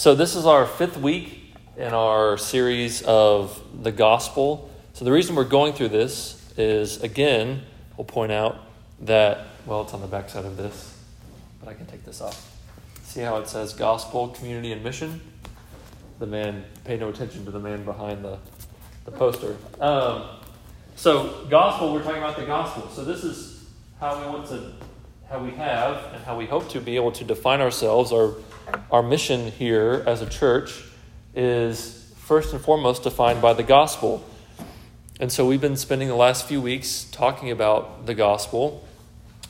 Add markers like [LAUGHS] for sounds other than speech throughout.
So, this is our fifth week in our series of the gospel. So, the reason we're going through this is, again, we'll point out that, well, it's on the back side of this, but I can take this off. See how it says gospel, community, and mission? The man, pay no attention to the man behind the, the poster. Um, so, gospel, we're talking about the gospel. So, this is how we want to, how we have, and how we hope to be able to define ourselves. Our, our mission here as a church is first and foremost defined by the gospel. And so, we've been spending the last few weeks talking about the gospel.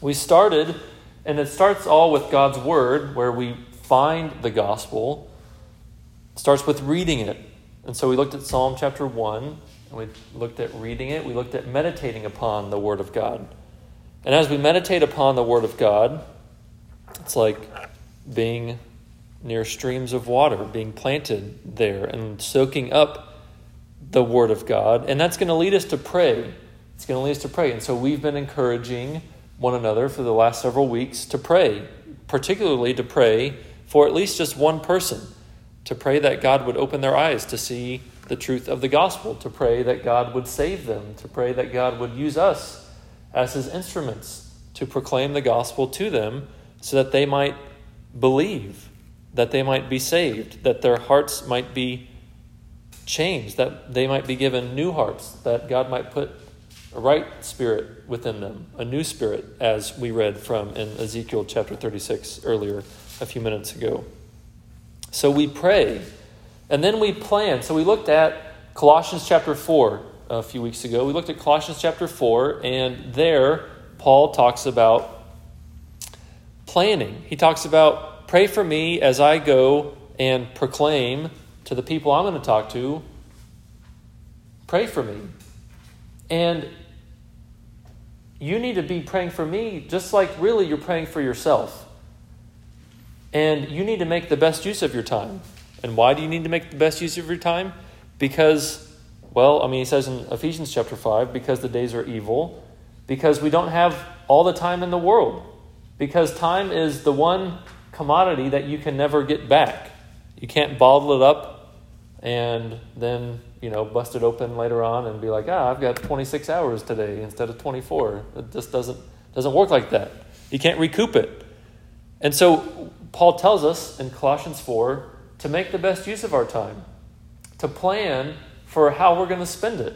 We started, and it starts all with God's word, where we find the gospel. It starts with reading it. And so, we looked at Psalm chapter 1, and we looked at reading it. We looked at meditating upon the word of God. And as we meditate upon the Word of God, it's like being near streams of water, being planted there and soaking up the Word of God. And that's going to lead us to pray. It's going to lead us to pray. And so we've been encouraging one another for the last several weeks to pray, particularly to pray for at least just one person, to pray that God would open their eyes to see the truth of the gospel, to pray that God would save them, to pray that God would use us as his instruments to proclaim the gospel to them so that they might believe, that they might be saved, that their hearts might be changed, that they might be given new hearts, that God might put a right spirit within them, a new spirit, as we read from in Ezekiel chapter 36 earlier, a few minutes ago. So we pray, and then we plan. So we looked at Colossians chapter 4 uh, a few weeks ago. We looked at Colossians chapter 4, and there Paul talks about planning. He talks about pray for me as I go and proclaim to the people I'm going to talk to, pray for me. And you need to be praying for me just like really you're praying for yourself. And you need to make the best use of your time. And why do you need to make the best use of your time? Because well, I mean, he says in Ephesians chapter 5, because the days are evil, because we don't have all the time in the world, because time is the one commodity that you can never get back. You can't bottle it up and then, you know, bust it open later on and be like, ah, I've got 26 hours today instead of 24. It just doesn't, doesn't work like that. You can't recoup it. And so Paul tells us in Colossians 4 to make the best use of our time, to plan for how we're going to spend it.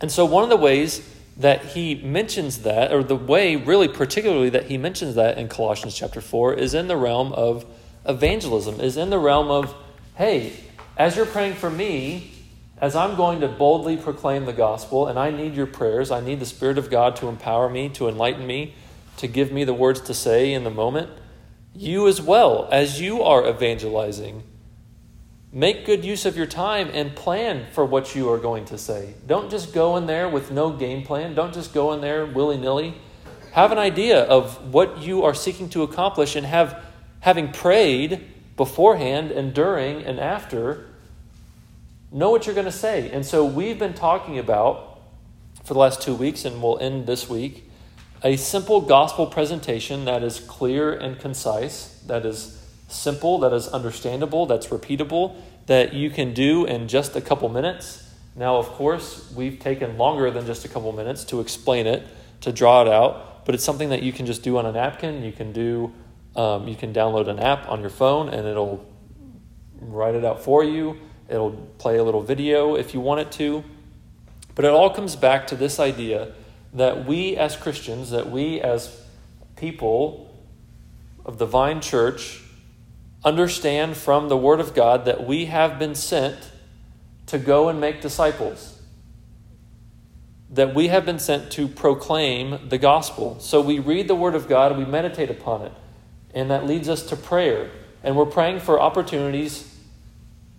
And so, one of the ways that he mentions that, or the way really particularly that he mentions that in Colossians chapter 4, is in the realm of evangelism, is in the realm of, hey, as you're praying for me, as I'm going to boldly proclaim the gospel, and I need your prayers, I need the Spirit of God to empower me, to enlighten me, to give me the words to say in the moment, you as well, as you are evangelizing, Make good use of your time and plan for what you are going to say. Don't just go in there with no game plan. Don't just go in there willy nilly. Have an idea of what you are seeking to accomplish and have, having prayed beforehand and during and after, know what you're going to say. And so we've been talking about, for the last two weeks, and we'll end this week, a simple gospel presentation that is clear and concise, that is simple, that is understandable, that's repeatable, that you can do in just a couple minutes. Now, of course, we've taken longer than just a couple minutes to explain it, to draw it out, but it's something that you can just do on a napkin. You can do, um, you can download an app on your phone, and it'll write it out for you. It'll play a little video if you want it to. But it all comes back to this idea that we as Christians, that we as people of the Vine Church, understand from the Word of God that we have been sent to go and make disciples. That we have been sent to proclaim the gospel. So we read the Word of God we meditate upon it. And that leads us to prayer. And we're praying for opportunities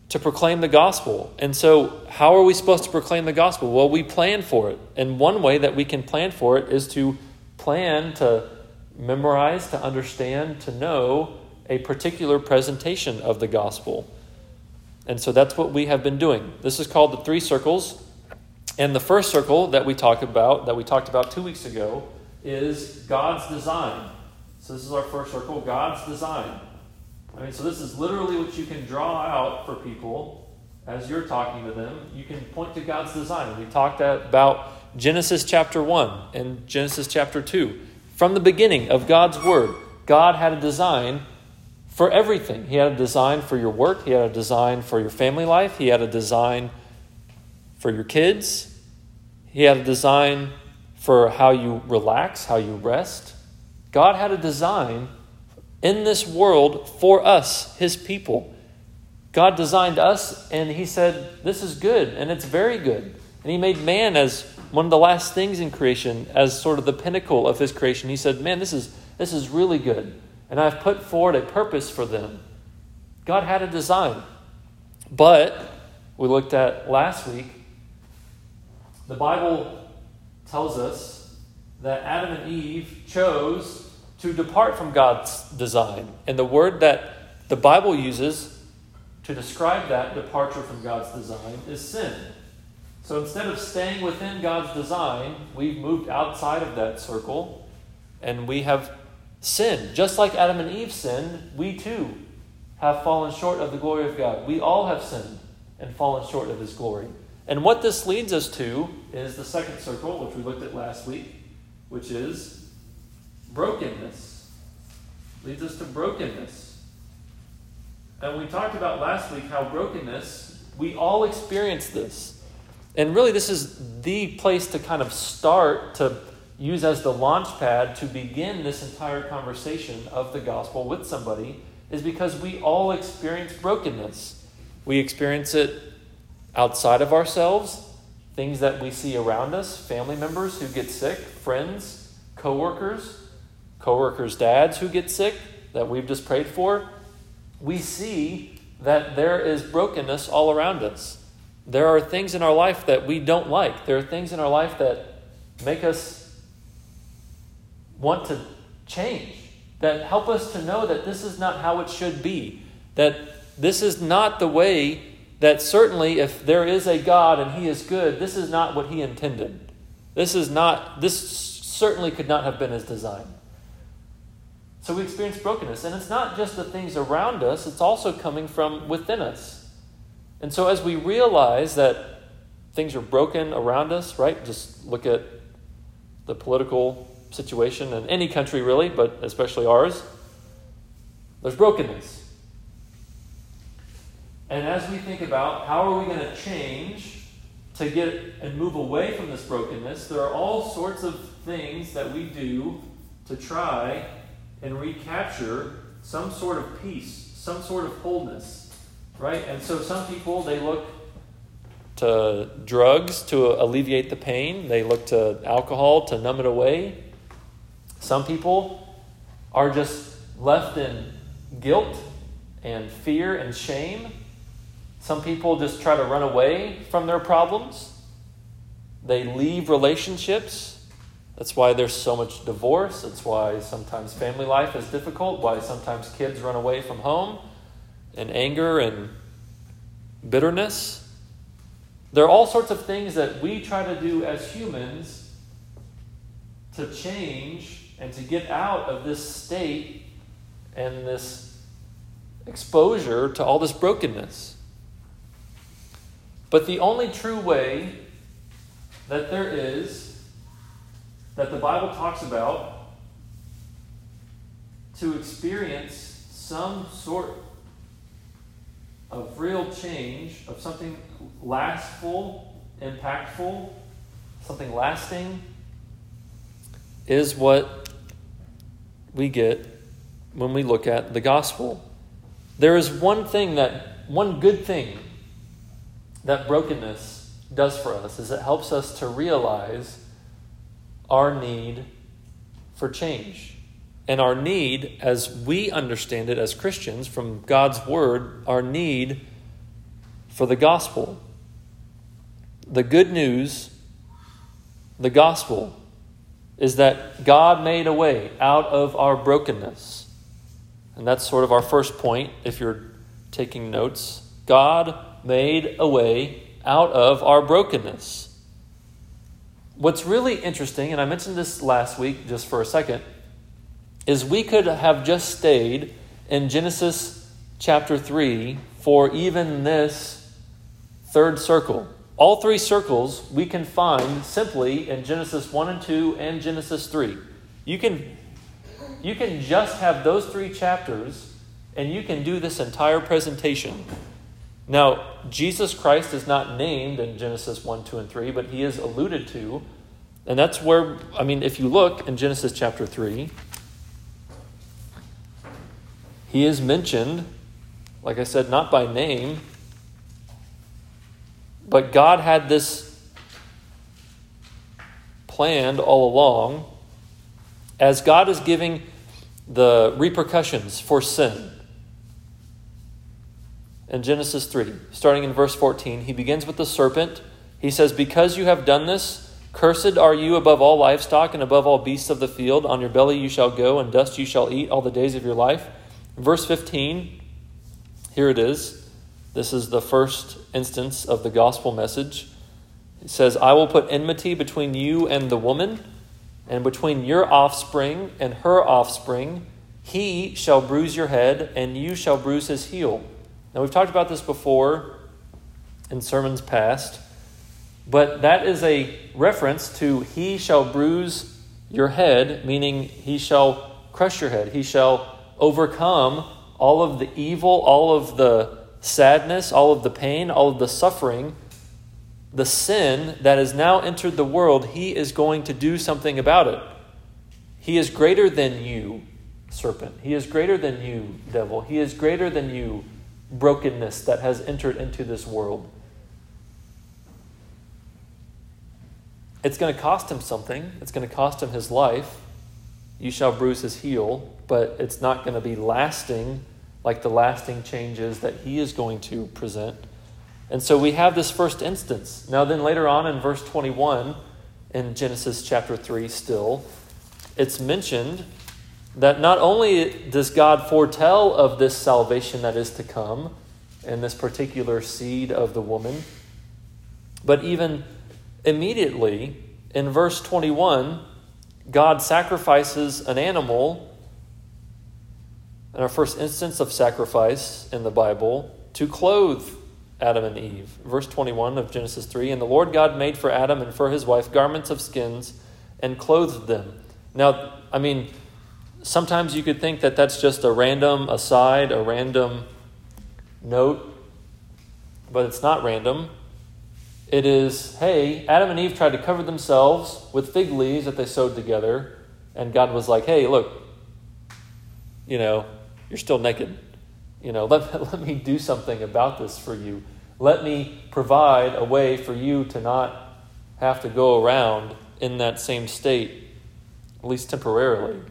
to proclaim the gospel. And so, how are we supposed to proclaim the gospel? Well, we plan for it. And one way that we can plan for it is to plan to memorize, to understand, to know a particular presentation of the gospel. And so that's what we have been doing. This is called the three circles. And the first circle that we talk about, that we talked about two weeks ago, is God's design. So this is our first circle, God's design. I mean, so this is literally what you can draw out for people as you're talking to them. You can point to God's design. We talked about Genesis chapter 1 and Genesis chapter 2. From the beginning of God's Word, God had a design for everything. He had a design for your work, He had a design for your family life, He had a design for your kids, He had a design for how you relax, how you rest. God had a design in this world for us, His people. God designed us, and He said, This is good, and it's very good. And He made man as one of the last things in creation, as sort of the pinnacle of His creation. He said, Man, this is, this is really good. And I've put forward a purpose for them. God had a design. But we looked at last week, the Bible tells us that Adam and Eve chose to depart from God's design. And the word that the Bible uses to describe that departure from God's design is sin. So instead of staying within God's design, we've moved outside of that circle and we have sinned. Just like Adam and Eve sinned, we too have fallen short of the glory of God. We all have sinned and fallen short of His glory. And what this leads us to is the second circle, which we looked at last week, which is brokenness. Leads us to brokenness. And we talked about last week how brokenness, we all experience this. And really, this is the place to kind of start to use as the launch pad to begin this entire conversation of the gospel with somebody, is because we all experience brokenness. We experience it outside of ourselves, things that we see around us, family members who get sick, friends, coworkers, coworkers' dads who get sick that we've just prayed for, we see that there is brokenness all around us. There are things in our life that we don't like. There are things in our life that make us want to change, that help us to know that this is not how it should be, that this is not the way that certainly if there is a God and He is good, this is not what He intended. This is not, this certainly could not have been His design. So we experience brokenness. And it's not just the things around us, it's also coming from within us. And so as we realize that things are broken around us, right? Just look at the political situation in any country, really, but especially ours. There's brokenness. And as we think about how are we going to change to get and move away from this brokenness, there are all sorts of things that we do to try and recapture some sort of peace, some sort of wholeness, right? And so some people, they look to drugs to alleviate the pain, they look to alcohol to numb it away. Some people are just left in guilt and fear and shame. Some people just try to run away from their problems. They leave relationships that's why there's so much divorce. That's why sometimes family life is difficult, why sometimes kids run away from home in anger and bitterness. There are all sorts of things that we try to do as humans to change and to get out of this state and this exposure to all this brokenness. But the only true way that there is that the Bible talks about to experience some sort of real change, of something lastful, impactful, something lasting, is what we get when we look at the gospel. There is one thing that, one good thing that brokenness does for us, is it helps us to realize our need for change. And our need, as we understand it as Christians from God's Word, our need for the gospel. The good news, the gospel, is that God made a way out of our brokenness. And that's sort of our first point if you're taking notes. God made a way out of our brokenness. What's really interesting, and I mentioned this last week just for a second, is we could have just stayed in Genesis chapter 3 for even this third circle. All three circles we can find simply in Genesis 1 and 2 and Genesis 3. You can, you can just have those three chapters and you can do this entire presentation. Now, Jesus Christ is not named in Genesis 1, 2, and 3, but he is alluded to. And that's where, I mean, if you look in Genesis chapter 3, he is mentioned, like I said, not by name, but God had this planned all along as God is giving the repercussions for sin. In Genesis 3, starting in verse 14, he begins with the serpent. He says, Because you have done this, cursed are you above all livestock and above all beasts of the field. On your belly you shall go, and dust you shall eat all the days of your life. Verse 15, here it is. This is the first instance of the gospel message. It says, I will put enmity between you and the woman, and between your offspring and her offspring. He shall bruise your head, and you shall bruise his heel. Now, we've talked about this before in sermons past, but that is a reference to he shall bruise your head, meaning he shall crush your head. He shall overcome all of the evil, all of the sadness, all of the pain, all of the suffering, the sin that has now entered the world, he is going to do something about it. He is greater than you, serpent. He is greater than you, devil. He is greater than you, brokenness that has entered into this world. It's going to cost him something. It's going to cost him his life. You shall bruise his heel but it's not going to be lasting like the lasting changes that he is going to present. And so we have this first instance. Now, then later on in verse 21 in Genesis chapter 3, still, it's mentioned that not only does God foretell of this salvation that is to come in this particular seed of the woman, but even immediately in verse 21, God sacrifices an animal in our first instance of sacrifice in the Bible to clothe Adam and Eve. Verse 21 of Genesis 3 And the Lord God made for Adam and for his wife garments of skins and clothed them. Now, I mean, sometimes you could think that that's just a random aside, a random note, but it's not random. It is, hey, Adam and Eve tried to cover themselves with fig leaves that they sewed together, and God was like, hey, look, you know, you're still naked. You know, [LAUGHS] let, let me do something about this for you. Let me provide a way for you to not have to go around in that same state, at least temporarily.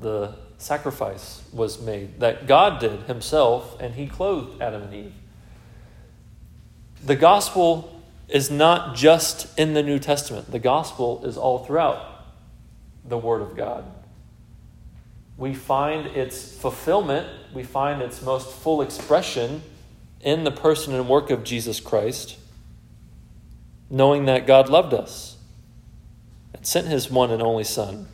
The sacrifice was made that God did Himself, and He clothed Adam and Eve. The gospel is not just in the New Testament, the gospel is all throughout the Word of God we find its fulfillment, we find its most full expression in the person and work of Jesus Christ, knowing that God loved us and sent his one and only Son.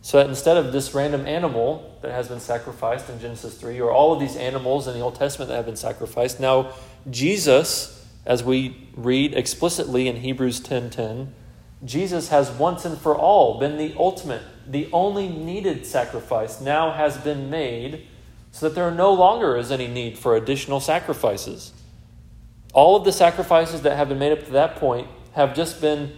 So that instead of this random animal that has been sacrificed in Genesis 3, or all of these animals in the Old Testament that have been sacrificed, now Jesus, as we read explicitly in Hebrews 10:10, 10, 10, Jesus has once and for all been the ultimate, the only needed sacrifice now has been made so that there no longer is any need for additional sacrifices. All of the sacrifices that have been made up to that point have just been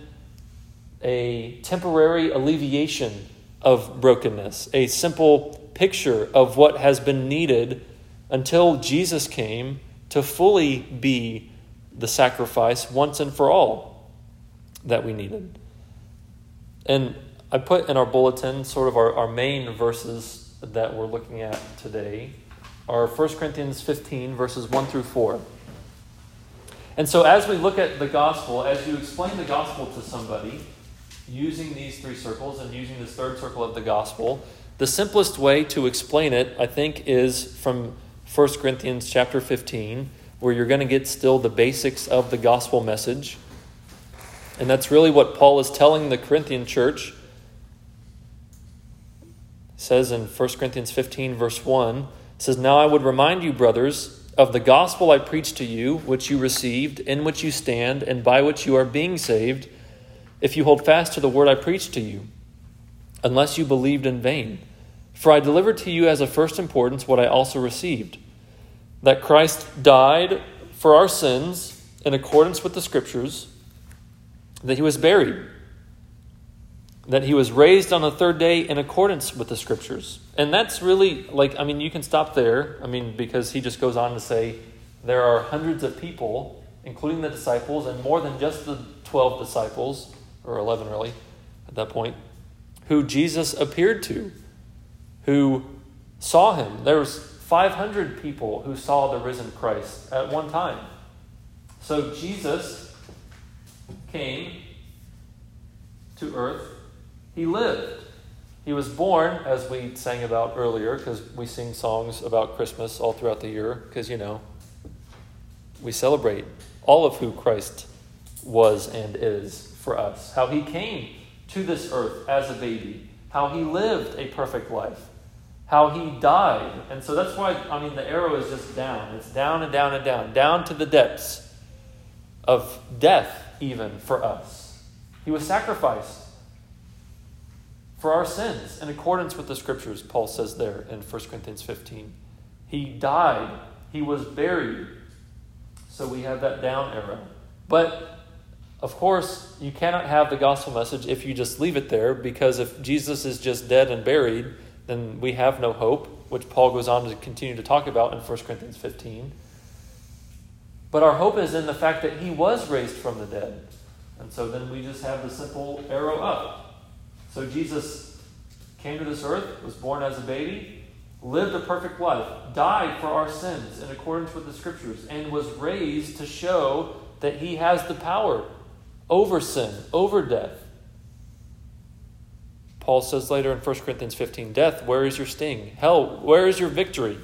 a temporary alleviation of brokenness, a simple picture of what has been needed until Jesus came to fully be the sacrifice once and for all that we needed. And I put in our bulletin sort of our, our main verses that we're looking at today are 1 Corinthians 15, verses 1 through 4. And so, as we look at the gospel, as you explain the gospel to somebody using these three circles and using this third circle of the gospel, the simplest way to explain it, I think, is from 1 Corinthians chapter 15, where you're going to get still the basics of the gospel message. And that's really what Paul is telling the Corinthian church. He says in 1 Corinthians 15, verse 1, says, Now I would remind you, brothers, of the gospel I preached to you, which you received, in which you stand, and by which you are being saved, if you hold fast to the word I preached to you, unless you believed in vain. For I delivered to you as of first importance what I also received that Christ died for our sins in accordance with the Scriptures, that he was buried, that he was raised on the third day in accordance with the Scriptures. And that's really like, I mean, you can stop there, I mean, because he just goes on to say there are hundreds of people, including the disciples, and more than just the 12 disciples, or 11 really, at that point, who Jesus appeared to, who saw him. There was 500 people who saw the risen Christ at one time. So Jesus came to earth. He lived. He was born, as we sang about earlier, because we sing songs about Christmas all throughout the year, because, you know, we celebrate all of who Christ was and is for us. How he came to this earth as a baby, how he lived a perfect life, how he died. And so that's why, I mean, the arrow is just down. It's down and down and down, down to the depths of death, even for us. He was sacrificed for our sins in accordance with the scriptures, Paul says there in 1 Corinthians 15. He died, he was buried. So we have that down arrow. But of course, you cannot have the gospel message if you just leave it there, because if Jesus is just dead and buried, then we have no hope, which Paul goes on to continue to talk about in 1 Corinthians 15. But our hope is in the fact that he was raised from the dead. And so then we just have the simple arrow up. So Jesus came to this earth, was born as a baby, lived a perfect life, died for our sins in accordance with the scriptures, and was raised to show that he has the power over sin, over death. Paul says later in 1 Corinthians 15 Death, where is your sting? Hell, where is your victory?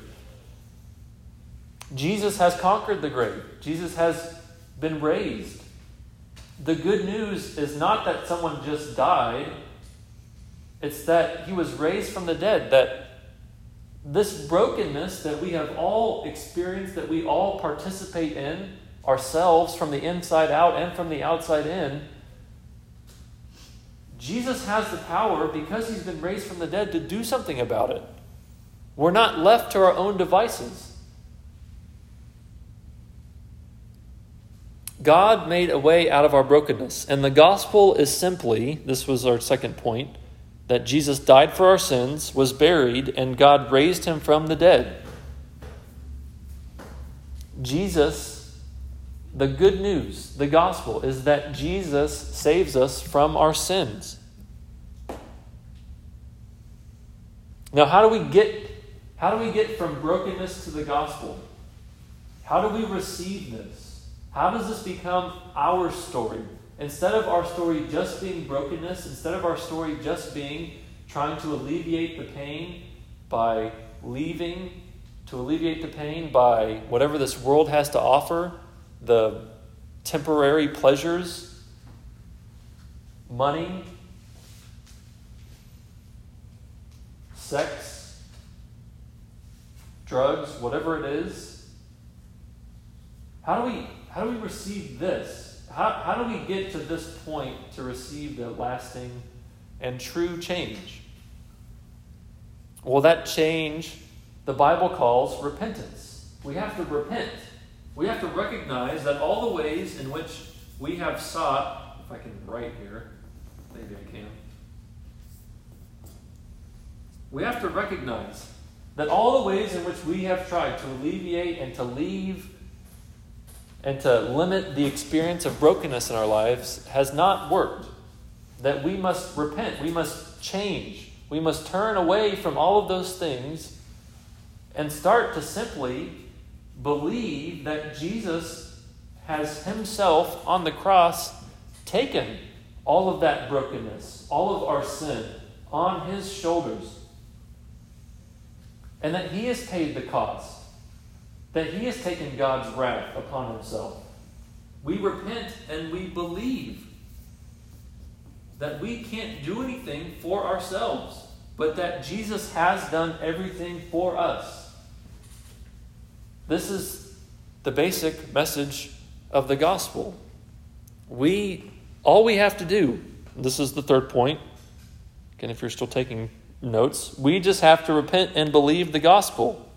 Jesus has conquered the grave, Jesus has been raised. The good news is not that someone just died, it's that he was raised from the dead, that this brokenness that we have all experienced, that we all participate in ourselves from the inside out and from the outside in Jesus has the power, because he's been raised from the dead, to do something about it. We're not left to our own devices. God made a way out of our brokenness. And the gospel is simply this was our second point that Jesus died for our sins, was buried, and God raised him from the dead. Jesus, the good news, the gospel, is that Jesus saves us from our sins. Now, how do we get how do we get from brokenness to the gospel? How do we receive this? How does this become our story? Instead of our story just being brokenness, instead of our story just being trying to alleviate the pain by leaving, to alleviate the pain by whatever this world has to offer, the temporary pleasures, money, sex, drugs, whatever it is. How do we how do we receive this? How, how do we get to this point to receive the lasting and true change? Well, that change the Bible calls repentance. We have to repent. We have to recognize that all the ways in which we have sought, if I can write here, maybe I can. We have to recognize that all the ways in which we have tried to alleviate and to leave and to limit the experience of brokenness in our lives has not worked. That we must repent, we must change, we must turn away from all of those things and start to simply believe that Jesus has Himself on the cross taken all of that brokenness, all of our sin on His shoulders, and that He has paid the cost, that He has taken God's wrath upon Himself. We repent and we believe that we can't do anything for ourselves but that Jesus has done everything for us. This is the basic message of the gospel. We all we have to do, this is the third point. Again, if you're still taking notes, we just have to repent and believe the gospel.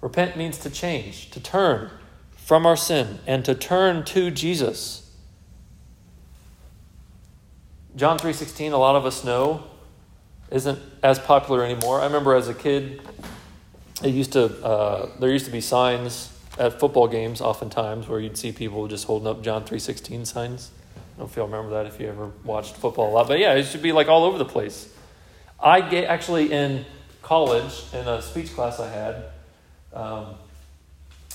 Repent means to change, to turn from our sin, and to turn to Jesus. John 3:16 a lot of us know isn't as popular anymore. I remember as a kid it used to uh, there used to be signs at football games oftentimes where you'd see people just holding up John 3:16 signs. I don't know if y'all remember that if you ever watched football a lot, but yeah, it should be like all over the place. I get actually in college in a speech class I had. Um,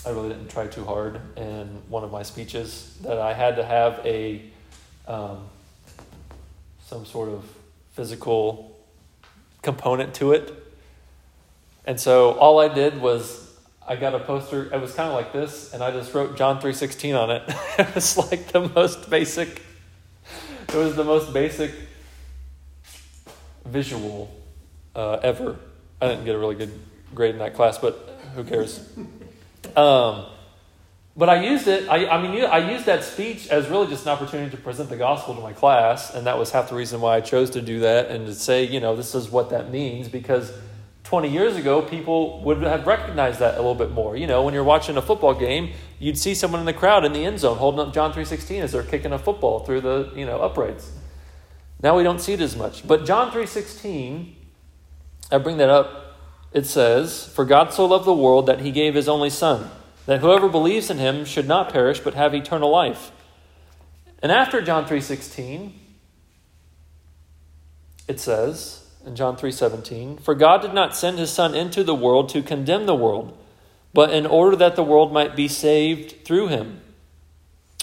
I really didn't try too hard in one of my speeches that I had to have a um, some sort of physical component to it. And so all I did was I got a poster. It was kind of like this, and I just wrote John three sixteen on it. [LAUGHS] it was like the most basic. It was the most basic visual uh, ever. I didn't get a really good grade in that class, but who cares? Um, but I used it, I, I mean, I used that speech as really just an opportunity to present the gospel to my class, and that was half the reason why I chose to do that and to say, you know, this is what that means, because 20 years ago, people would have recognized that a little bit more. You know, when you're watching a football game, you'd see someone in the crowd in the end zone holding up John 3.16 as they're kicking a football through the, you know, uprights. Now we don't see it as much. But John 3.16, I bring that up, it says, For God so loved the world that he gave his only Son, that whoever believes in him should not perish but have eternal life. And after John 3:16 it says in John 3:17, "For God did not send his son into the world to condemn the world, but in order that the world might be saved through him.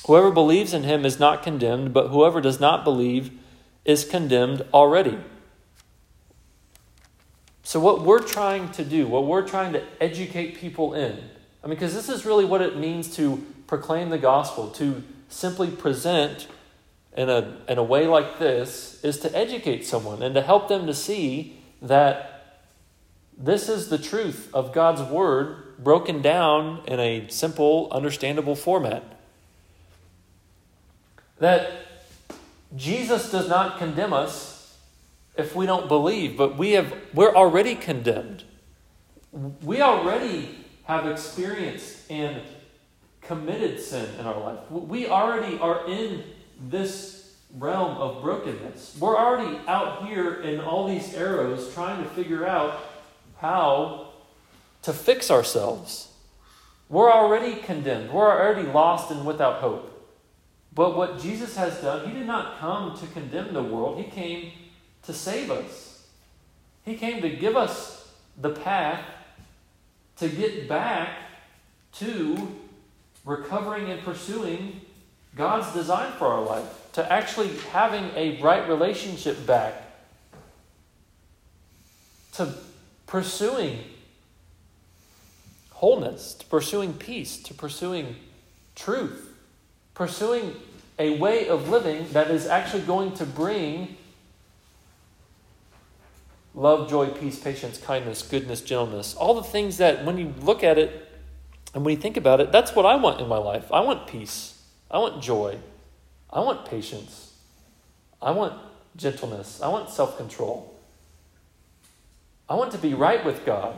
Whoever believes in him is not condemned, but whoever does not believe is condemned already." So what we're trying to do, what we're trying to educate people in I mean, because this is really what it means to proclaim the gospel, to simply present in a, in a way like this, is to educate someone and to help them to see that this is the truth of God's word broken down in a simple, understandable format. That Jesus does not condemn us if we don't believe, but we have, we're already condemned. We already have experienced and committed sin in our life. We already are in this realm of brokenness. We're already out here in all these arrows trying to figure out how to fix ourselves. We're already condemned. We're already lost and without hope. But what Jesus has done, He did not come to condemn the world, He came to save us. He came to give us the path to get back to recovering and pursuing God's design for our life, to actually having a right relationship back, to pursuing wholeness, to pursuing peace, to pursuing truth, pursuing a way of living that is actually going to bring love, joy, peace, patience, kindness, goodness, gentleness. All the things that, when you look at it and when you think about it, that's what I want in my life. I want peace. I want joy. I want patience. I want gentleness. I want self control. I want to be right with God.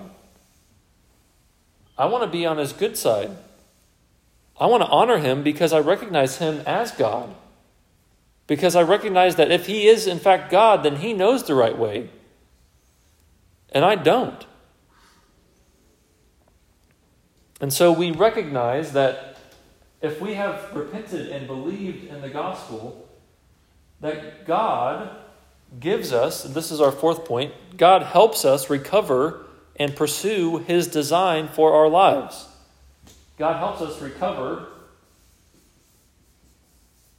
I want to be on His good side. I want to honor Him because I recognize Him as God. Because I recognize that if He is, in fact, God, then He knows the right way and I don't. And so we recognize that if we have repented and believed in the gospel, that God gives us, and this is our fourth point, God helps us recover and pursue His design for our lives. God helps us recover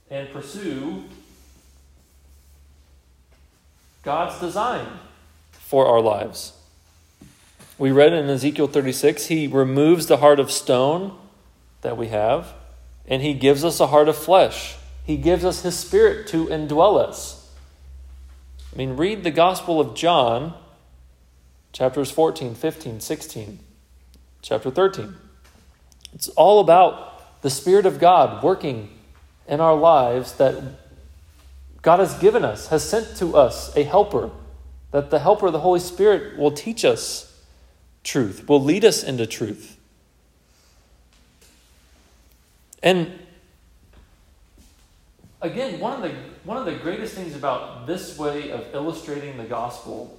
and pursue God's design for our lives. We read in Ezekiel 36, He removes the heart of stone that we have, and He gives us a heart of flesh. He gives us His Spirit to indwell us. I mean, read the Gospel of John, chapters 14, 15, 16, chapter 13. It's all about the Spirit of God working in our lives that God has given us, has sent to us a helper, that the helper, of the Holy Spirit, will teach us truth, will lead us into truth. And again, one of the one of the greatest things about this way of illustrating the gospel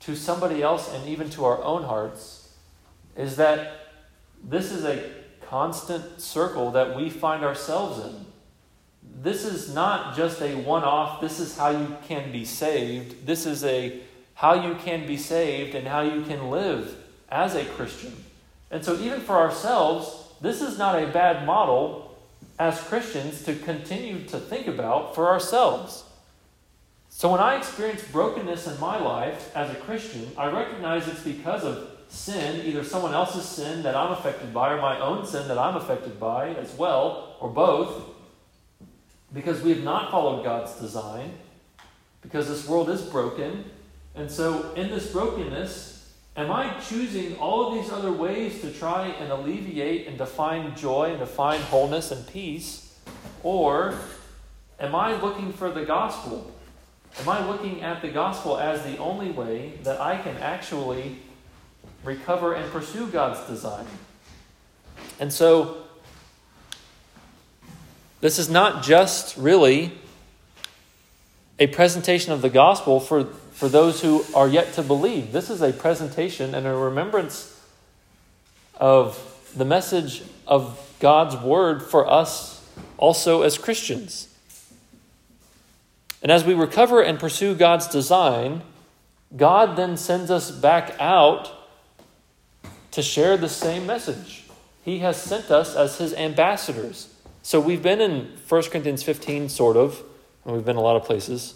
to somebody else and even to our own hearts is that this is a constant circle that we find ourselves in. This is not just a one off, this is how you can be saved. This is a how you can be saved and how you can live as a Christian. And so, even for ourselves, this is not a bad model as Christians to continue to think about for ourselves. So, when I experience brokenness in my life as a Christian, I recognize it's because of sin, either someone else's sin that I'm affected by, or my own sin that I'm affected by as well, or both, because we have not followed God's design, because this world is broken. And so, in this brokenness, Am I choosing all of these other ways to try and alleviate and to find joy and to find wholeness and peace? Or am I looking for the gospel? Am I looking at the gospel as the only way that I can actually recover and pursue God's design? And so, this is not just really a presentation of the gospel for for those who are yet to believe. This is a presentation and a remembrance of the message of God's word for us also as Christians. And as we recover and pursue God's design, God then sends us back out to share the same message. He has sent us as his ambassadors. So we've been in 1 Corinthians 15, sort of, and we've been a lot of places.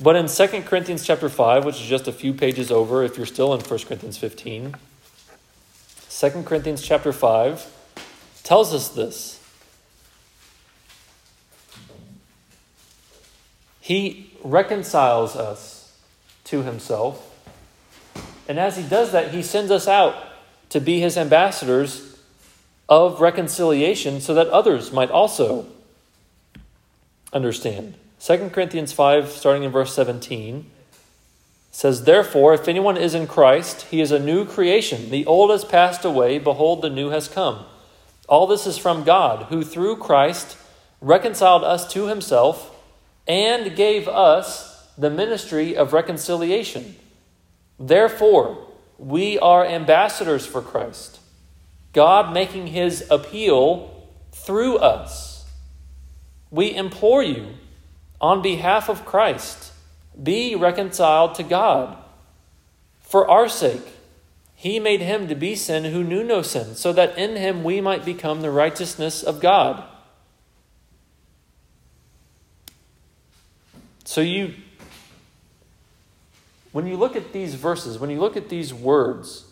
But in 2 Corinthians chapter 5, which is just a few pages over if you're still in 1 Corinthians 15, 2 Corinthians chapter 5 tells us this. He reconciles us to himself. And as he does that, he sends us out to be his ambassadors of reconciliation so that others might also understand. 2 Corinthians 5, starting in verse 17, says, Therefore, if anyone is in Christ, he is a new creation. The old has passed away, behold, the new has come. All this is from God, who through Christ reconciled us to himself and gave us the ministry of reconciliation. Therefore, we are ambassadors for Christ, God making his appeal through us. We implore you on behalf of Christ, be reconciled to God. For our sake, he made him to be sin who knew no sin, so that in him we might become the righteousness of God. So you when you look at these verses, when you look at these words,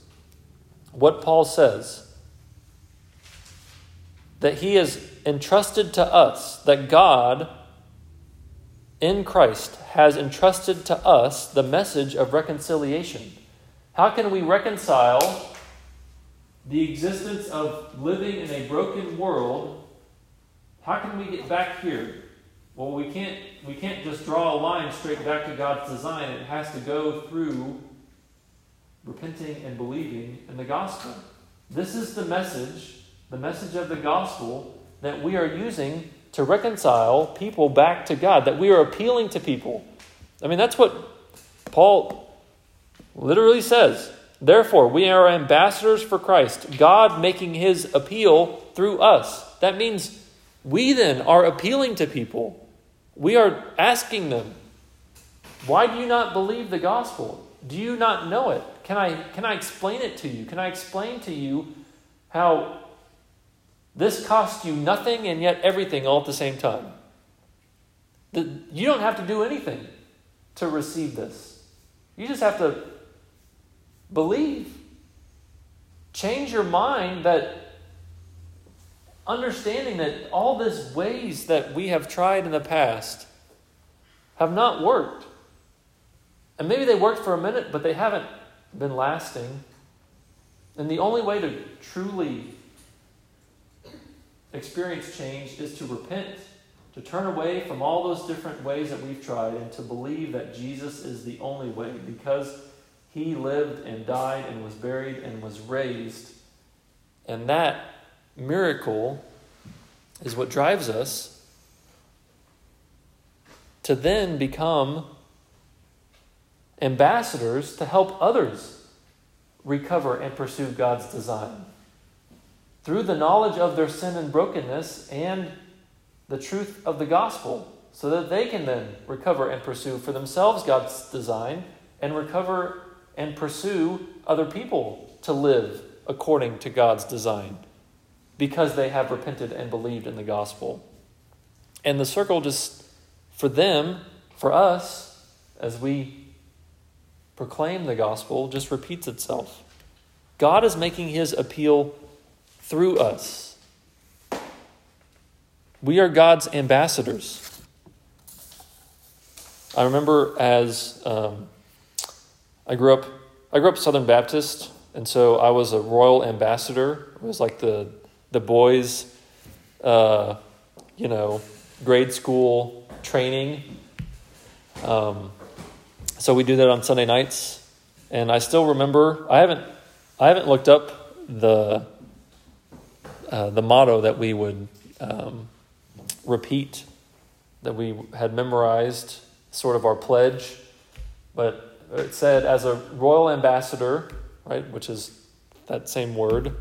what Paul says, that he has entrusted to us, that God in Christ has entrusted to us the message of reconciliation. How can we reconcile the existence of living in a broken world? How can we get back here? Well, we can't we can't just draw a line straight back to God's design. It has to go through repenting and believing in the gospel. This is the message, the message of the gospel that we are using to reconcile people back to God, that we are appealing to people. I mean, that's what Paul literally says. Therefore, we are ambassadors for Christ, God making his appeal through us. That means we then are appealing to people. We are asking them, why do you not believe the gospel? Do you not know it? Can I, can I explain it to you? Can I explain to you how this costs you nothing and yet everything all at the same time. You don't have to do anything to receive this. You just have to believe. Change your mind that understanding that all these ways that we have tried in the past have not worked. And maybe they worked for a minute, but they haven't been lasting. And the only way to truly experience change is to repent, to turn away from all those different ways that we've tried, and to believe that Jesus is the only way because he lived and died and was buried and was raised. And that miracle is what drives us to then become ambassadors to help others recover and pursue God's design. Through the knowledge of their sin and brokenness and the truth of the gospel, so that they can then recover and pursue for themselves God's design and recover and pursue other people to live according to God's design because they have repented and believed in the gospel. And the circle just, for them, for us, as we proclaim the gospel, just repeats itself. God is making his appeal through us. We are God's ambassadors. I remember as um, I grew up, I grew up Southern Baptist, and so I was a royal ambassador. It was like the the boys, uh, you know, grade school training. Um, so we do that on Sunday nights, and I still remember. I haven't I haven't looked up the uh, the motto that we would um, repeat that we had memorized, sort of our pledge, but it said, as a royal ambassador, right, which is that same word,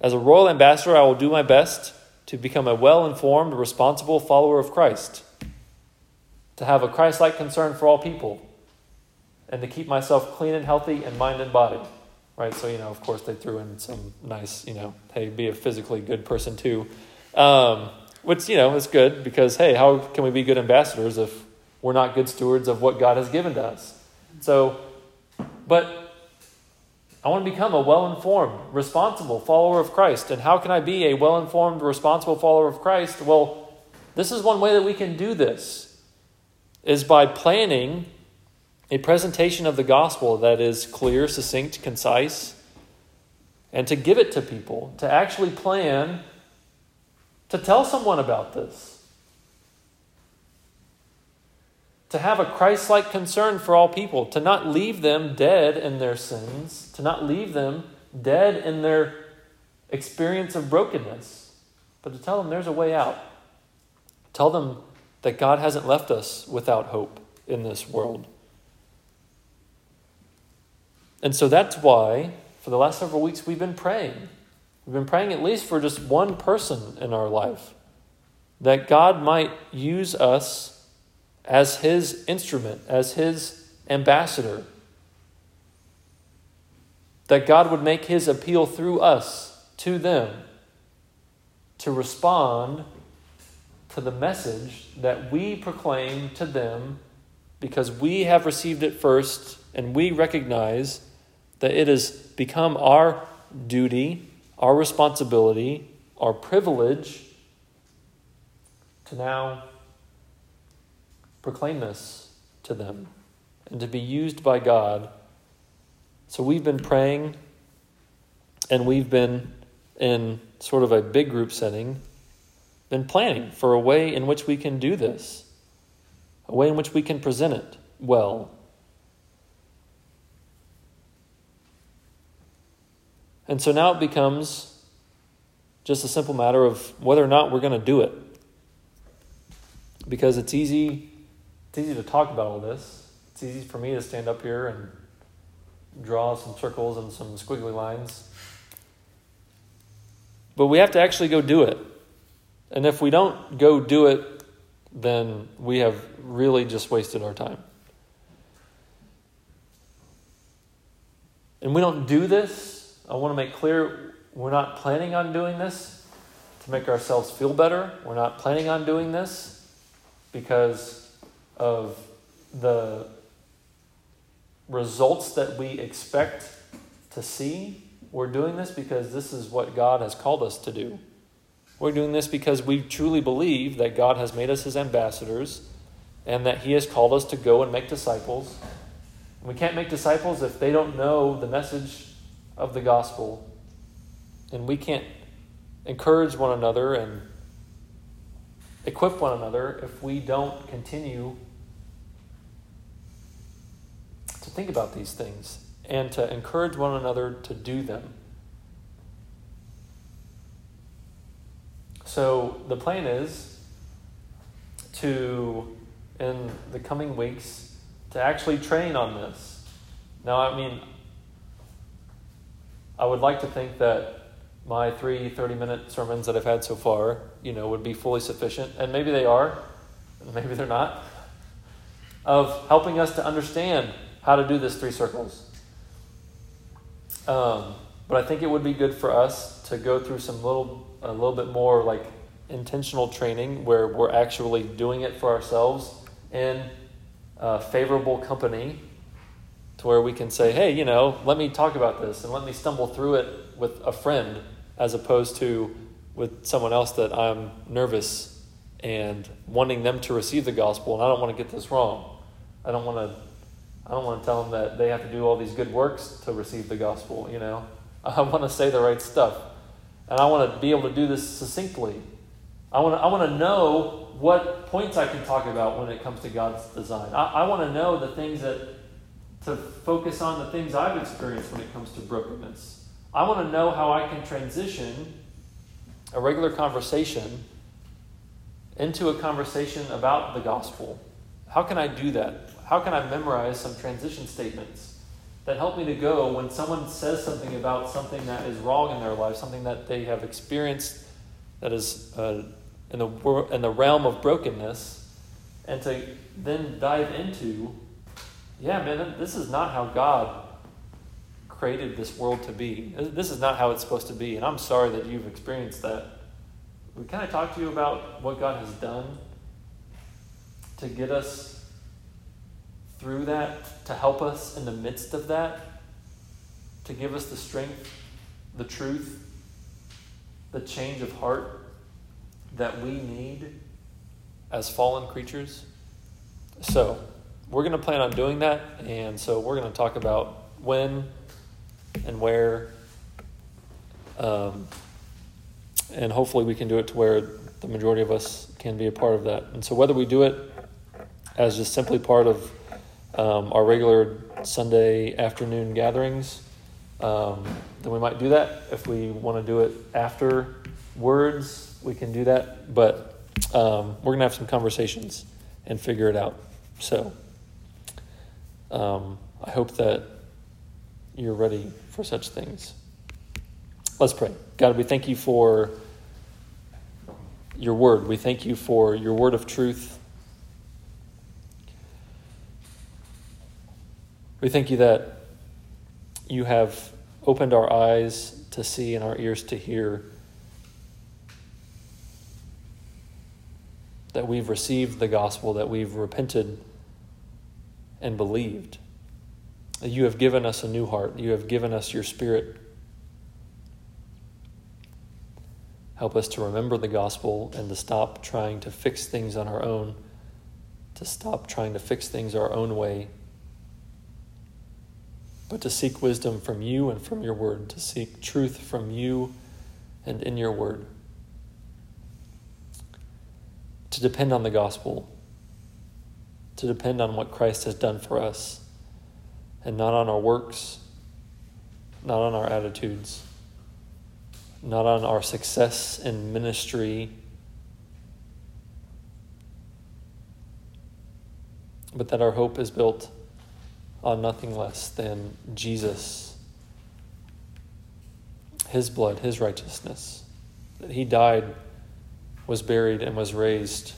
as a royal ambassador, I will do my best to become a well informed, responsible follower of Christ, to have a Christ like concern for all people, and to keep myself clean and healthy in mind and body. Right? So, you know, of course, they threw in some nice, you know, hey, be a physically good person too. Um, which, you know, is good because, hey, how can we be good ambassadors if we're not good stewards of what God has given to us? So, but I want to become a well informed, responsible follower of Christ. And how can I be a well informed, responsible follower of Christ? Well, this is one way that we can do this is by planning a presentation of the gospel that is clear, succinct, concise, and to give it to people, to actually plan to tell someone about this. to have a Christ like concern for all people, to not leave them dead in their sins, to not leave them dead in their experience of brokenness, but to tell them there's a way out. Tell them that God hasn't left us without hope in this world. And so that's why, for the last several weeks, we've been praying. We've been praying at least for just one person in our life that God might use us as his instrument, as his ambassador. That God would make his appeal through us to them to respond to the message that we proclaim to them because we have received it first and we recognize that it has become our duty, our responsibility, our privilege to now proclaim this to them and to be used by God. So we've been praying and we've been in sort of a big group setting, been planning for a way in which we can do this, a way in which we can present it well. And so now it becomes just a simple matter of whether or not we're going to do it. Because it's easy it's easy to talk about all this. It's easy for me to stand up here and draw some circles and some squiggly lines. But we have to actually go do it. And if we don't go do it, then we have really just wasted our time. And we don't do this. I want to make clear we're not planning on doing this to make ourselves feel better. We're not planning on doing this because of the results that we expect to see. We're doing this because this is what God has called us to do. We're doing this because we truly believe that God has made us his ambassadors and that He has called us to go and make disciples. We can't make disciples if they don't know the message of the gospel. And we can't encourage one another and equip one another if we don't continue to think about these things and to encourage one another to do them. So the plan is to, in the coming weeks, to actually train on this. Now, I mean, I would like to think that my three 30 minute sermons that I've had so far, you know, would be fully sufficient, and maybe they are, [LAUGHS] maybe they're not, of helping us to understand how to do this three circles. Um, but I think it would be good for us to go through some little, a little bit more like intentional training where we're actually doing it for ourselves in favorable company to where we can say, hey, you know, let me talk about this and let me stumble through it with a friend as opposed to with someone else that I'm nervous and wanting them to receive the gospel and I don't want to get this wrong. I don't want to I don't want to tell them that they have to do all these good works to receive the gospel, you know. [LAUGHS] I want to say the right stuff. And I want to be able to do this succinctly. I want to, I want to know what points I can talk about when it comes to God's design. I, I want to know the things that, to focus on the things I've experienced when it comes to brokenness. I want to know how I can transition a regular conversation into a conversation about the gospel. How can I do that? How can I memorize some transition statements that help me to go when someone says something about something that is wrong in their life, something that they have experienced that is uh, in, the, in the realm of brokenness, and to then dive into, yeah, man, this is not how God created this world to be. Uh, this is not how it's supposed to be, and I'm sorry that you've experienced that. Can I talk to you about what God has done to get us through that, to help us in the midst of that, to give us the strength, the truth, the change of heart that we need as fallen creatures. So, we're going to plan on doing that, and so we're going to talk about when and where, um, and hopefully we can do it to where the majority of us can be a part of that. And so, whether we do it as just simply part of um, our regular Sunday afternoon gatherings, um, then we might do that. If we want to do it afterwards, we can do that. But um, we're going to have some conversations and figure it out. So um, I hope that you're ready for such things. Let's pray. God, we thank you for your word. We thank you for your word of truth We thank you that you have opened our eyes to see and our ears to hear. That we've received the gospel, that we've repented and believed. You have given us a new heart, you have given us your spirit. Help us to remember the gospel and to stop trying to fix things on our own, to stop trying to fix things our own way but to seek wisdom from you and from your word, to seek truth from you and in your word, to depend on the gospel, to depend on what Christ has done for us, and not on our works, not on our attitudes, not on our success in ministry. But that our hope is built on nothing less than Jesus, His blood, His righteousness. That He died, was buried, and was raised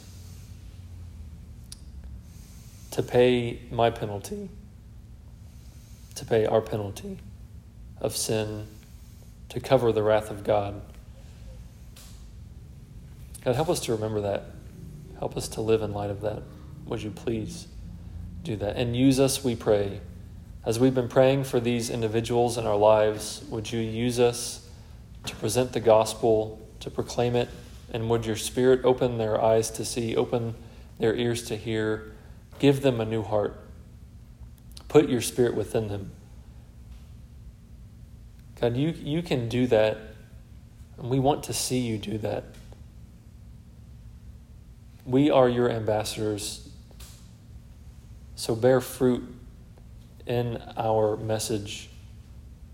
to pay my penalty, to pay our penalty of sin, to cover the wrath of God. God, help us to remember that. Help us to live in light of that. Would you please? do that. And use us, we pray. As we've been praying for these individuals in our lives, would you use us to present the gospel, to proclaim it? And would your spirit open their eyes to see, open their ears to hear, Give them a new heart. Put your spirit within them. God, you, you can do that, and we want to see you do that. We are your ambassadors, so bear fruit in our message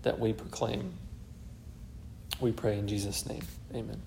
that we proclaim. We pray in Jesus' name. Amen.